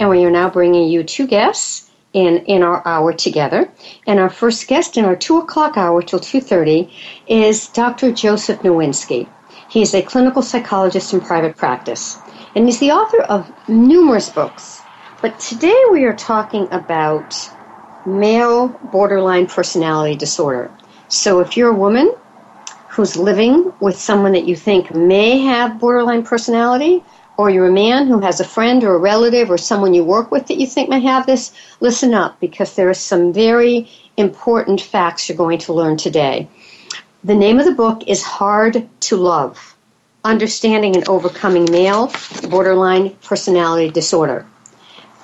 And we are now bringing you two guests in, in our hour together. And our first guest in our 2 o'clock hour till 2.30 is Dr. Joseph Nowinski. He is a clinical psychologist in private practice. And he's the author of numerous books. But today we are talking about male borderline personality disorder. So if you're a woman who's living with someone that you think may have borderline personality, or you're a man who has a friend or a relative or someone you work with that you think may have this, listen up because there are some very important facts you're going to learn today. The name of the book is Hard to Love Understanding and Overcoming Male Borderline Personality Disorder.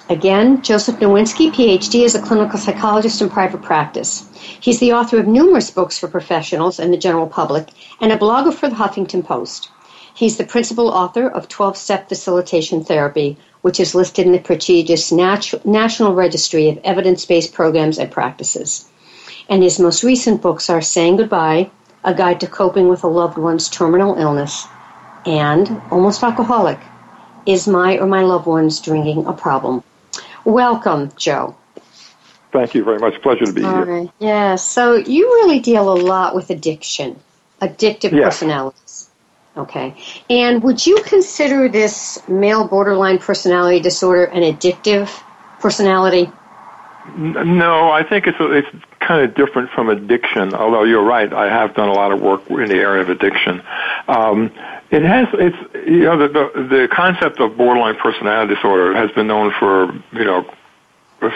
Again, Joseph Nowinski, PhD, is a clinical psychologist in private practice. He's the author of numerous books for professionals and the general public and a blogger for the Huffington Post. He's the principal author of 12 Step Facilitation Therapy, which is listed in the prestigious National Registry of Evidence Based Programs and Practices. And his most recent books are Saying Goodbye, A Guide to Coping with a Loved One's Terminal Illness, and Almost Alcoholic Is My or My Loved One's Drinking a Problem? Welcome, Joe. Thank you very much. Pleasure to be All here. Right. Yeah, so you really deal a lot with addiction, addictive yes. personalities. Okay. And would you consider this male borderline personality disorder an addictive personality? No, I think it's it's kind of different from addiction. Although you're right, I have done a lot of work in the area of addiction. Um, it has it's you know the, the the concept of borderline personality disorder has been known for you know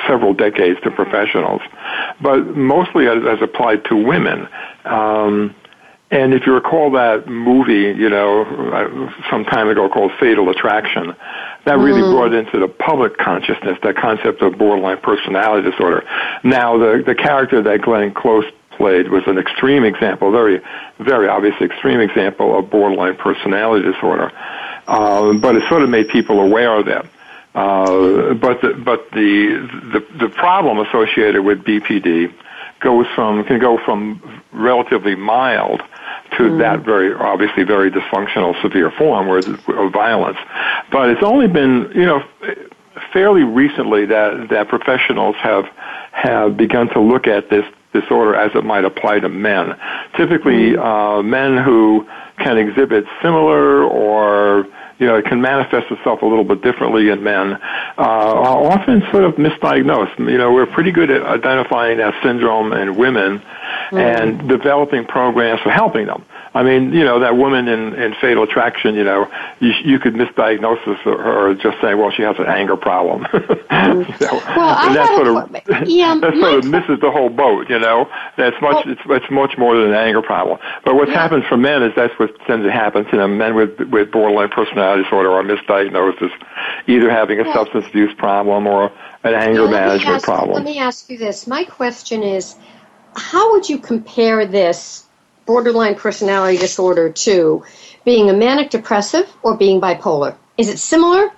several decades to professionals, but mostly as, as applied to women. Um, and if you recall that movie, you know, uh, some time ago called Fatal Attraction, that really Mm-hmm. brought into the public consciousness that concept of borderline personality disorder. Now, the the character that Glenn Close played was an extreme example, very, very obvious extreme example of borderline personality disorder. Um, but it sort of made people aware of that. Uh, but the, but the, the the problem associated with BPD goes from can go from relatively mild to that very obviously very dysfunctional severe form where of violence. But it's only been you know fairly recently that that professionals have have begun to look at this disorder as it might apply to men. Typically, uh, men who can exhibit similar or you know, it can manifest itself a little bit differently in men, uh, are often sort of misdiagnosed. You know, we're pretty good at identifying that syndrome in women Mm-hmm. and developing programs for helping them. I mean, you know, that woman in, in Fatal Attraction, you know, you, you could misdiagnose her or just say, well, she has an anger problem. Mm-hmm. you Well, I that sort of, yeah, that my sort of misses the whole boat, you know. That's much, Well- it's, it's much more than an anger problem. But what's Yeah. happened for men is that's what tends to happen to them. Men with, with borderline personality disorder are misdiagnosed as either having a Well- substance abuse problem or an anger Now, management ask- problem. Let me ask you this. My question is, how would you compare this borderline personality disorder to being a manic depressive or being bipolar? Is it similar?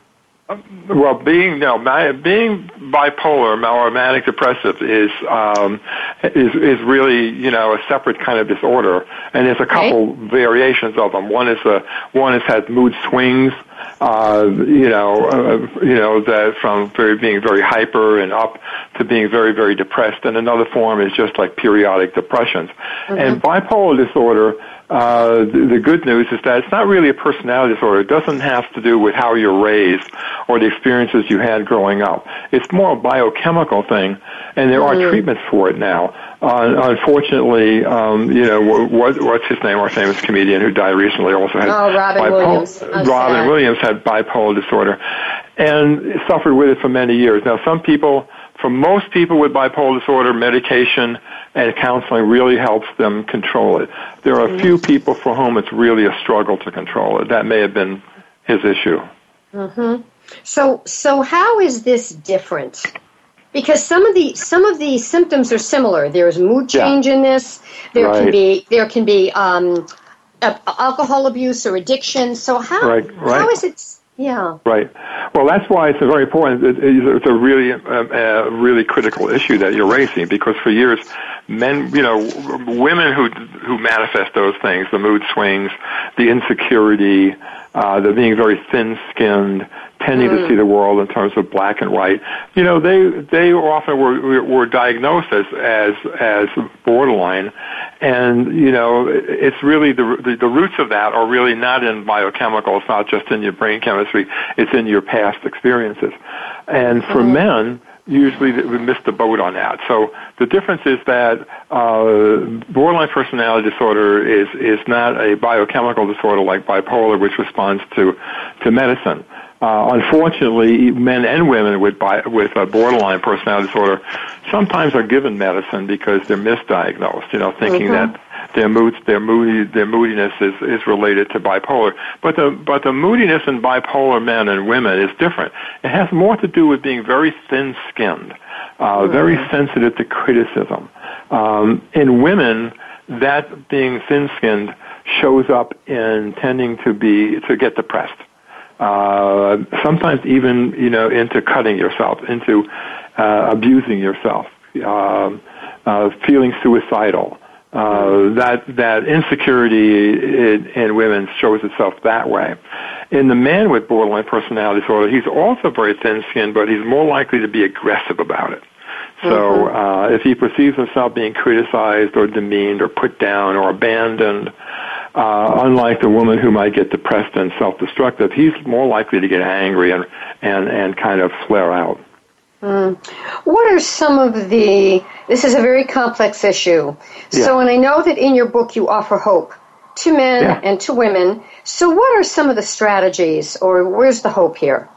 Well, being no, being bipolar or manic depressive is um, is is really you know a separate kind of disorder, and there's a couple okay. variations of them. One is a one is has mood swings. Uh, you know, uh, you know that from very being very hyper and up to being very very depressed, and another form is just like periodic depressions. Mm-hmm. And bipolar disorder uh, the, the good news is that it's not really a personality disorder. It doesn't have to do with how you're raised or the experiences you had growing up. It's more a biochemical thing, and there are treatments for it now. Uh, unfortunately, um, you know, what, what's his name? Our famous comedian who died recently also had oh, Robin bipolar, Williams. Robin sad. Williams had bipolar disorder, and suffered with it for many years. Now, some people for most people with bipolar disorder, medication and counseling really helps them control it. There are a few mm-hmm. people for whom it's really a struggle to control it. That may have been his issue. Mm-hmm. So, so how is this different? Because some of the some of the symptoms are similar. There is mood change yeah. in this. There right. can be there can be um, alcohol abuse or addiction. So how right, right. how is it yeah. Right. Well, that's why it's very important. It's a really, a really critical issue that you're raising because for years, men, you know, women who who manifest those things, the mood swings, the insecurity, uh, the being very thin-skinned, tending mm. to see the world in terms of black and white. You know, they they often were were diagnosed as as as borderline, and you know, it's really the the, the roots of that are really not in biochemical. It's not just in your brain chemistry. It's in your past experiences, and for mm. men usually we miss the boat on that. So the difference is that uh, borderline personality disorder is is not a biochemical disorder like bipolar, which responds to to medicine. Uh, unfortunately, men and women with bi- with a borderline personality disorder sometimes are given medicine because they're misdiagnosed. You know, thinking mm-hmm. that their moods, their moody, their moodiness is is related to bipolar. But the but the moodiness in bipolar men and women is different. It has more to do with being very thin-skinned, uh, mm-hmm. very sensitive to criticism. Um, in women, that being thin-skinned shows up in tending to be to get depressed uh, sometimes even you know into cutting yourself, into uh, abusing yourself, uh, uh, feeling suicidal. Uh, that that insecurity in, in women shows itself that way. In the man with borderline personality disorder, he's also very thin-skinned, but he's more likely to be aggressive about it. So mm-hmm. uh, if he perceives himself being criticized or demeaned or put down or abandoned, uh, unlike the woman who might get depressed and self-destructive, he's more likely to get angry and and and kind of flare out. Mm. What are some of the? This is a very complex issue. Yeah. So, and I know that in your book you offer hope to men yeah. and to women. So, what are some of the strategies, or where's the hope here?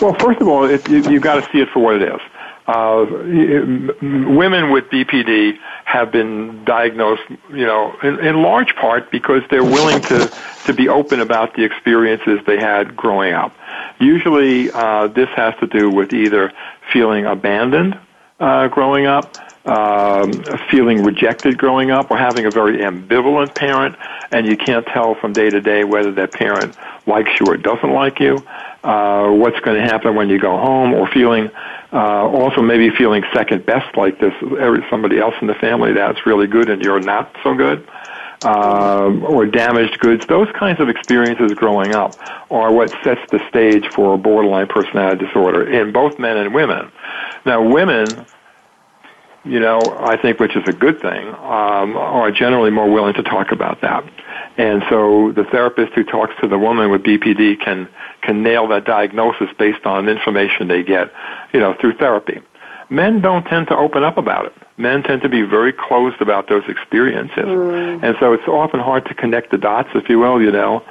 Well, first of all, it, you, you've got to see it for what it is. Uh, women with BPD have been diagnosed, you know, in, in large part because they're willing to, to be open about the experiences they had growing up. Usually, uh, this has to do with either feeling abandoned uh, growing up, um, feeling rejected growing up, or having a very ambivalent parent, and you can't tell from day to day whether that parent likes you or doesn't like you. Uh, what's going to happen when you go home, or feeling uh, also maybe feeling second best, like this somebody else in the family that's really good and you're not so good. Um, or damaged goods, those kinds of experiences growing up are what sets the stage for borderline personality disorder in both men and women. Now, women, you know, I think, which is a good thing, um, are generally more willing to talk about that. And so the therapist who talks to the woman with BPD can can nail that diagnosis based on information they get, you know, through therapy. Men don't tend to open up about it. Men tend to be very closed about those experiences. Mm. And so it's often hard to connect the dots, if you will, you know,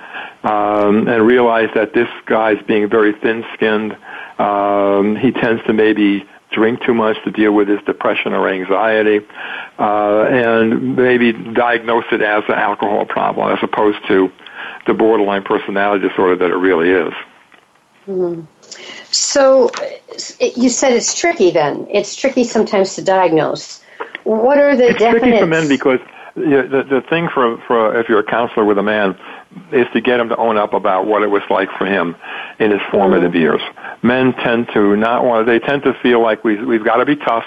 um, and realize that this guy's being very thin-skinned. Um, he tends to maybe drink too much to deal with his depression or anxiety, uh, and maybe diagnose it as an alcohol problem as opposed to the borderline personality disorder that it really is. Mm-hmm. So you said it's tricky then. It's tricky sometimes to diagnose. What are the it's definite... tricky for men because you know, the the thing for for if you're a counselor with a man, is to get him to own up about what it was like for him in his formative mm. years. Men tend to not want. They tend to feel like we we've got to be tough.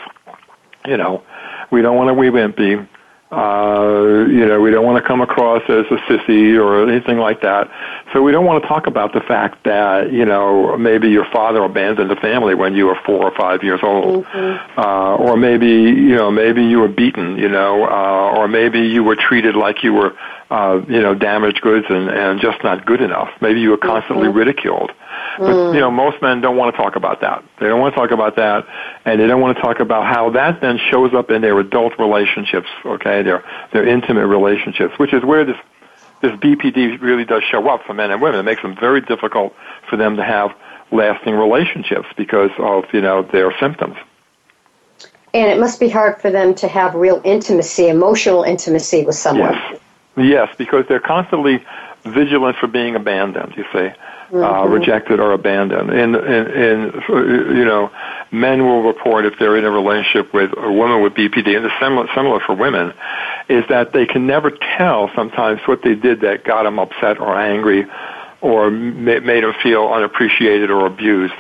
You know, we don't want to be wimpy. Uh, you know, we don't want to come across as a sissy or anything like that. So we don't want to talk about the fact that, you know, maybe your father abandoned the family when you were four or five years old. Mm-hmm. Uh, or maybe, you know, maybe you were beaten, you know, uh, or maybe you were treated like you were, uh, you know, damaged goods and, and just not good enough. Maybe you were constantly mm-hmm. ridiculed. But mm. you know, most men don't want to talk about that. They don't want to talk about that, and they don't want to talk about how that then shows up in their adult relationships. Okay, their their intimate relationships, which is where this this BPD really does show up for men and women. It makes them very difficult for them to have lasting relationships because of you know their symptoms. And it must be hard for them to have real intimacy, emotional intimacy with someone. Yes, yes, because they're constantly vigilant for being abandoned. You see uh, mm-hmm. rejected or abandoned. And, and, and, you know, men will report if they're in a relationship with a woman with BPD, and it's similar, similar for women, is that they can never tell sometimes what they did that got them upset or angry or made them feel unappreciated or abused.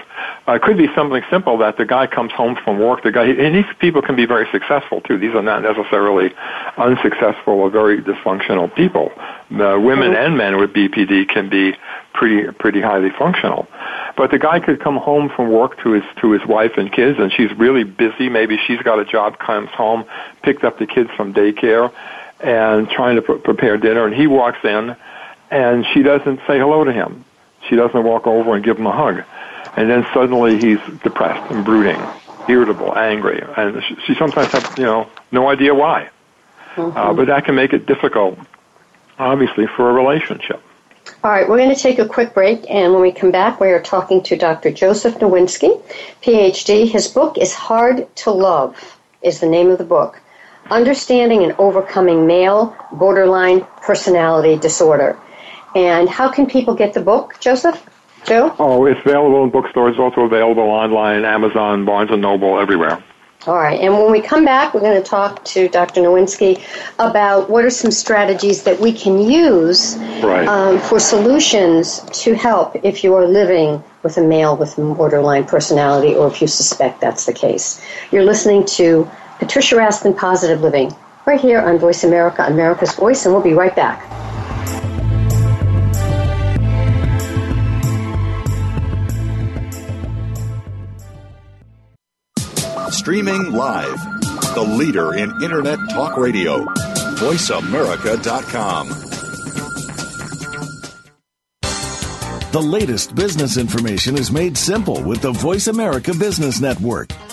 Uh, it could be something simple that the guy comes home from work. The guy, and these people can be very successful too. These are not necessarily unsuccessful or very dysfunctional people. Uh, women and men with BPD can be pretty pretty highly functional. But the guy could come home from work to his to his wife and kids, and she's really busy. Maybe she's got a job, comes home, picked up the kids from daycare, and trying to pr- prepare dinner. And he walks in and she doesn't say hello to him. She doesn't walk over and give him a hug. And then suddenly he's depressed and brooding, irritable, angry, and she sometimes has, you know, no idea why. Mm-hmm. Uh, but that can make it difficult, obviously, for a relationship. All right, we're going to take a quick break, and when we come back, we are talking to Dr. Joseph Nowinski, PhD. His book is Hard to Love, is the name of the book. Understanding and Overcoming Male Borderline Personality Disorder. And how can people get the book, Joseph? Joe? Oh, it's available in bookstores. Also available online, Amazon, Barnes & Noble, everywhere. All right. And when we come back, we're going to talk to Dr. Nowinski about what are some strategies that we can use right. um, for solutions to help if you are living with a male with borderline personality or if you suspect that's the case. You're listening to Patricia Raskin Positive Living right here on Voice America, America's Voice, and we'll be right back. Streaming live. The leader in Internet talk radio. VoiceAmerica.com. The latest business information is made simple with the Voice America Business Network.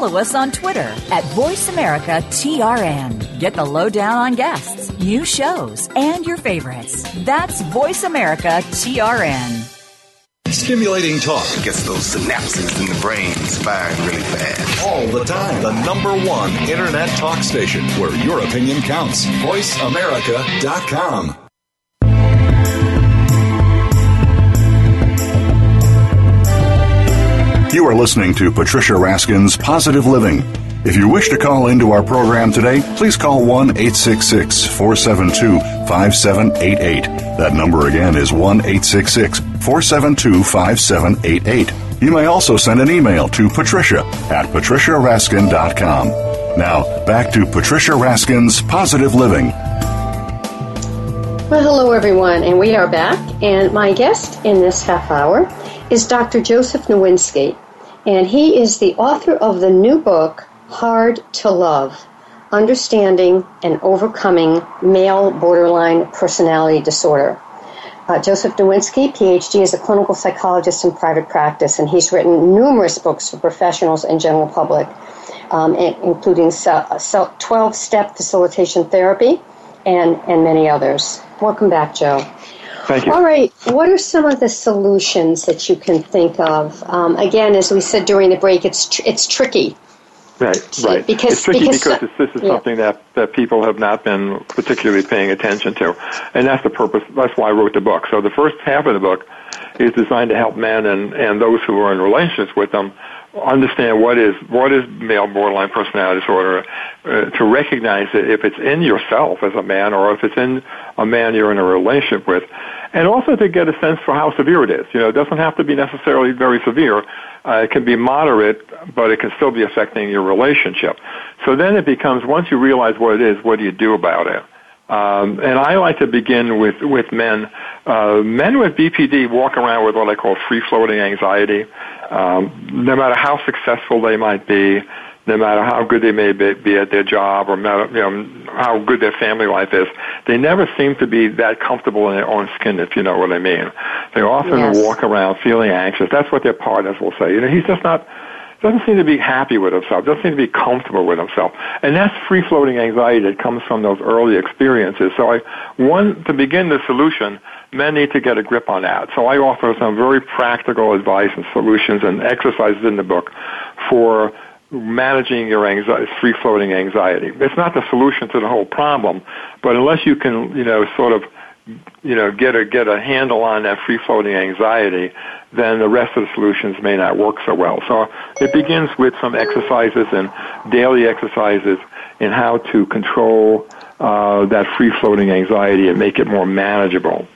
follow us on Twitter at VoiceAmericaTRN. Get the lowdown on guests, new shows, and your favorites. That's VoiceAmericaTRN. Stimulating talk gets those synapses in the brain firing really fast. All the time. The number one internet talk station where your opinion counts. VoiceAmerica.com. You are listening to Patricia Raskin's Positive Living. If you wish to call into our program today, please call 1 866 472 5788. That number again is 1 866 472 5788. You may also send an email to patricia at patriciaraskin.com. Now, back to Patricia Raskin's Positive Living. Well, hello everyone, and we are back. And my guest in this half hour is Dr. Joseph Nowinski, and he is the author of the new book, Hard to Love Understanding and Overcoming Male Borderline Personality Disorder. Uh, Joseph Nowinski, PhD, is a clinical psychologist in private practice, and he's written numerous books for professionals and general public, um, including 12 step facilitation therapy and, and many others. Welcome back, Joe. Thank you. All right. What are some of the solutions that you can think of? Um, again, as we said during the break, it's tr- it's tricky. Right, right. Because, it's tricky because, because, this is yeah. something that, that people have not been particularly paying attention to. And that's the purpose, that's why I wrote the book. So the first half of the book is designed to help men and, and those who are in relationships with them understand what is what is male borderline personality disorder, uh, to recognize it if it's in yourself as a man or if it's in a man you're in a relationship with, and also to get a sense for how severe it is. You know, it doesn't have to be necessarily very severe. Uh, it can be moderate, but it can still be affecting your relationship. So then it becomes once you realize what it is, what do you do about it? Um, and I like to begin with with men. Uh, men with BPD walk around with what I call free floating anxiety. Um, no matter how successful they might be, no matter how good they may be, be at their job or you know, how good their family life is, they never seem to be that comfortable in their own skin, if you know what I mean. They often Yes. walk around feeling anxious. That's what their partners will say. You know, he's just not doesn't seem to be happy with himself, doesn't seem to be comfortable with himself. And that's free floating anxiety that comes from those early experiences. So I one to begin the solution, men need to get a grip on that. So I offer some very practical advice and solutions and exercises in the book for managing your anxiety, free floating anxiety. It's not the solution to the whole problem, but unless you can, you know, sort of you know, get a get a handle on that free floating anxiety, then the rest of the solutions may not work so well. So it begins with some exercises and daily exercises in how to control uh, that free floating anxiety and make it more manageable.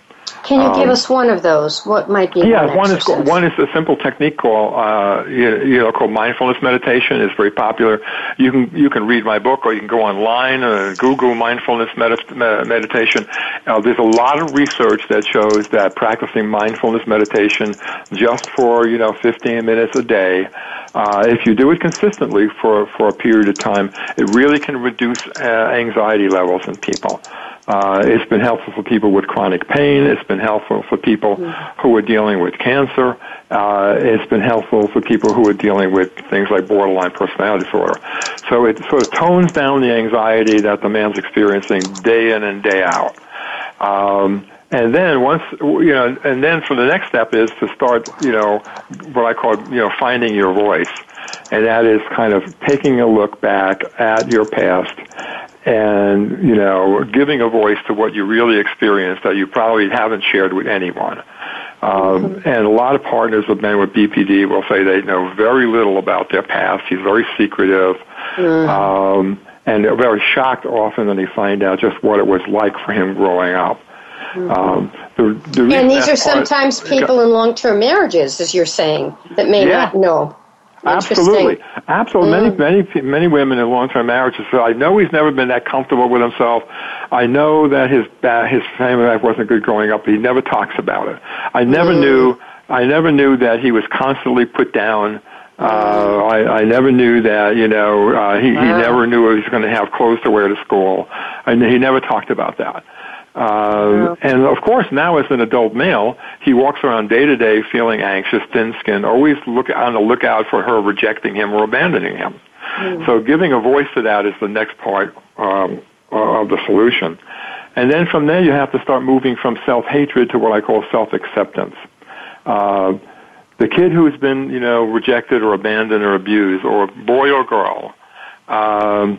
Can you give us one of those? What might be Um, Yeah, one one is one is a simple technique called uh, you, you know called mindfulness meditation. It's very popular. You can you can read my book or you can go online uh, Google mindfulness medit- meditation. Uh, there's a lot of research that shows that practicing mindfulness meditation just for you know 15 minutes a day, uh, if you do it consistently for for a period of time, it really can reduce uh, anxiety levels in people. Uh, it's been helpful for people with chronic pain. It's been helpful for people who are dealing with cancer. Uh, it's been helpful for people who are dealing with things like borderline personality disorder. So it sort of tones down the anxiety that the man's experiencing day in and day out. Um, and then once you know, and then for the next step is to start, you know, what I call you know finding your voice, and that is kind of taking a look back at your past and you know giving a voice to what you really experienced that you probably haven't shared with anyone. Um, and a lot of partners of men with BPD will say they know very little about their past. He's very secretive. Um, and they're very shocked often when they find out just what it was like for him growing up. Um, the, the and these are that's part- sometimes people in long-term marriages, as you're saying, that may Yeah. not know. Absolutely, absolutely. Many, many, many women in long-term marriages say, "I know he's never been that comfortable with himself. I know that his his family life wasn't good growing up. But he never talks about it. I never knew. I never knew that he was constantly put down." Uh, I, I never knew that, you know, uh, he, he never knew he was going to have clothes to wear to school. And he never talked about that. Um, and of course, now as an adult male, he walks around day to day feeling anxious, thin-skinned, always look on the lookout for her rejecting him or abandoning him. So giving a voice to that is the next part um, of the solution. And then from there, you have to start moving from self-hatred to what I call self-acceptance. Uh, the kid who's been, you know, rejected or abandoned or abused, or boy or girl, um,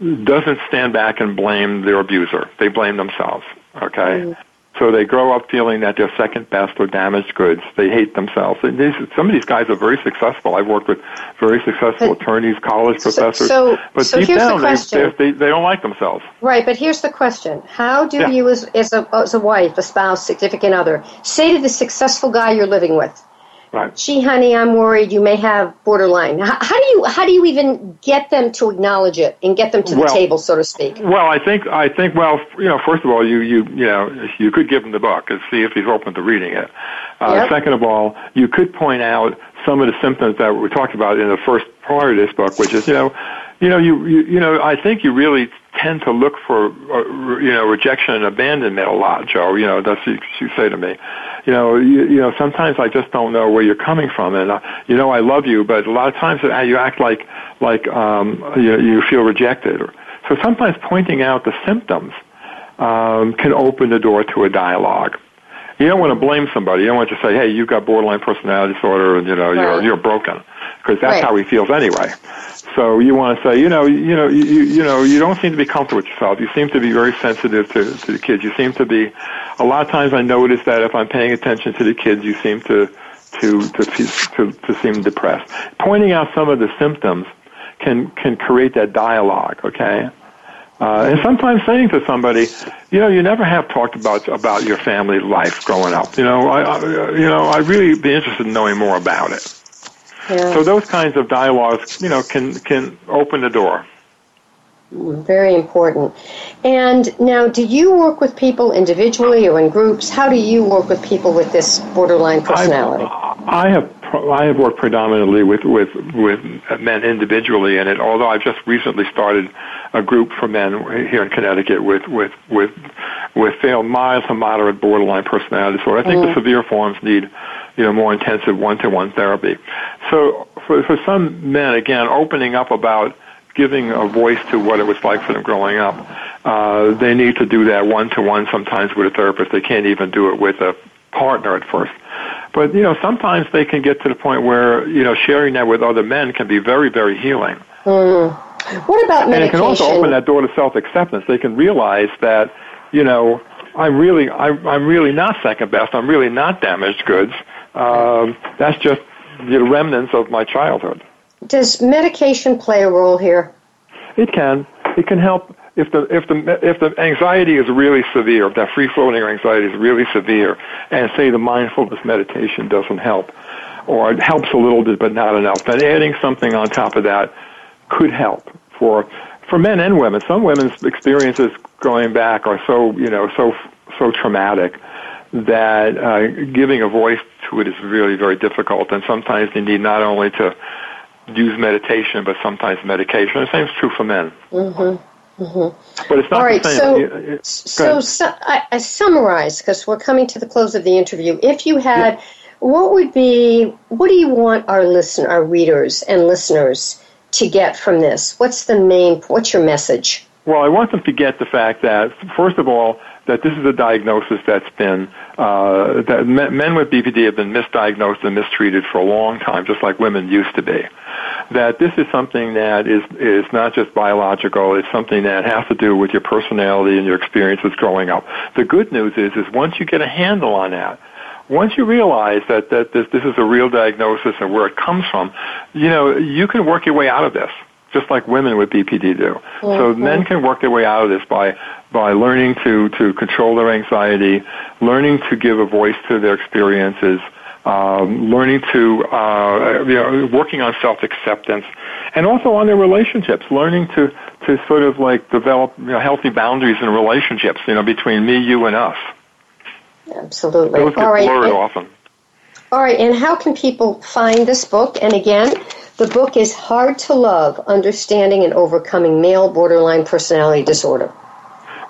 doesn't stand back and blame their abuser. They blame themselves. Okay. Mm. So they grow up feeling that they're second best or damaged goods. They hate themselves. And these, some of these guys are very successful. I've worked with very successful But- attorneys, college So- professors. so- but so deep here's the down, they, they, they don't like themselves. Right, but here's the question: How do Yeah. you, as, as a as a wife, a spouse, significant other, say to the successful guy you're living with, Right. "Gee, honey, I'm worried you may have borderline." How, how do you how do you even get them to acknowledge it and get them to the Well- table, so to speak? Well, I think I think well, you know, first of all, you you you know, you could give him the book and see if he's open to reading it. Uh, Yep. Second of all, you could point out some of the symptoms that we talked about in the first part of this book, which is you know, you know, you you, you know, I think you really tend to look for uh, you know rejection and abandonment a lot, Joe. You know, that's what you say to me. You know, you, you know, sometimes I just don't know where you're coming from, and uh, you know, I love you, but a lot of times uh, you act like like um, you, you feel rejected. So sometimes pointing out the symptoms um, can open the door to a dialogue. You don't want to blame somebody. You don't want to say, "Hey, you've got borderline personality disorder, and you know Right. you're you're broken," because that's Right. how he feels anyway. So you want to say, you know, you know, you, you know, you don't seem to be comfortable with yourself. You seem to be very sensitive to, to the kids. You seem to be. A lot of times, I notice that if I'm paying attention to the kids, you seem to to to to, to seem depressed. Pointing out some of the symptoms can can create that dialogue. Okay. Uh, and sometimes saying to somebody, you know, you never have talked about about your family life growing up. You know, I, I you know, I'd really be interested in knowing more about it. Yeah. So those kinds of dialogues, you know, can can open the door. Very important. And now, do you work with people individually or in groups? How do you work with people with this borderline personality? I, I have pro- I have worked predominantly with with with men individually, and it. Although I've just recently started a group for men here in Connecticut with with with with failed mild to moderate borderline personality disorder. I think the mm-hmm. severe forms need you know more intensive one-to-one therapy. So for for some men, again, opening up about giving a voice to what it was like for them growing up. Uh, they need to do that one to one sometimes with a therapist. They can't even do it with a partner at first. But you know, sometimes they can get to the point where you know sharing that with other men can be very, very healing. What about medication? And it can also open that door to self acceptance. They can realize that you know I'm really I, I'm really not second best. I'm really not damaged goods. Um, that's just the remnants of my childhood. Does medication play a role here? It can. It can help if the if the if the anxiety is really severe, if that free floating anxiety is really severe, and say the mindfulness meditation doesn't help, or it helps a little bit but not enough, then adding something on top of that could help for for men and women. Some women's experiences going back are so you know so so traumatic that uh, giving a voice to it is really very difficult, and sometimes they need not only to use meditation, but sometimes medication. The same is true for men. Mm-hmm. Mm-hmm. But it's not All right, the same. so- So, su- I, I summarize because we're coming to the close of the interview. If you had, what would be, what do you want our listen, our readers and listeners to get from this? What's the main, what's your message? Well, I want them to get the fact that, first of all, that this is a diagnosis that's been, uh, that men, with BPD have been misdiagnosed and mistreated for a long time, just like women used to be. That this is something that is, is not just biological, it's something that has to do with your personality and your experiences growing up. The good news is, is once you get a handle on that, once you realize that, that this, this is a real diagnosis and where it comes from, you know, you can work your way out of this, just like women with BPD do. So men can work their way out of this by, by learning to, to control their anxiety, learning to give a voice to their experiences, um, learning to, uh, you know, working on self-acceptance, and also on their relationships, learning to, to sort of like develop you know, healthy boundaries in relationships, you know, between me, you, and us. Absolutely. Those get All right. blurred and- often. All right, and how can people find this book? And again, the book is Hard to Love Understanding and Overcoming Male Borderline Personality Disorder.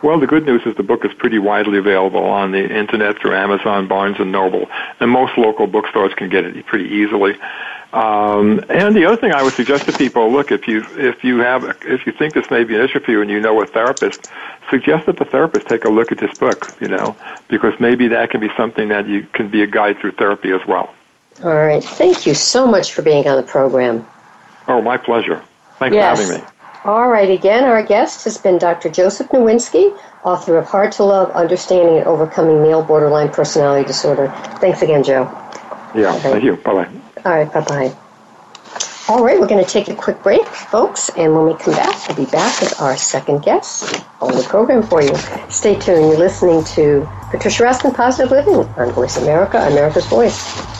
Well, the good news is the book is pretty widely available on the internet through Amazon, Barnes and Noble, and most local bookstores can get it pretty easily. Um, and the other thing I would suggest to people: look, if you if you have if you think this may be an issue for you and you know a therapist, suggest that the therapist take a look at this book. You know, because maybe that can be something that you can be a guide through therapy as well. All right, thank you so much for being on the program. Oh, my pleasure. Thanks Yes. for having me. All right, again, our guest has been Dr. Joseph Nowinski, author of Hard to Love Understanding and Overcoming Male Borderline Personality Disorder. Thanks again, Joe. Yeah, thank you. Bye bye. All right, bye bye. All right, we're going to take a quick break, folks, and when we come back, we'll be back with our second guest on the program for you. Stay tuned. You're listening to Patricia Raskin Positive Living on Voice America, America's Voice.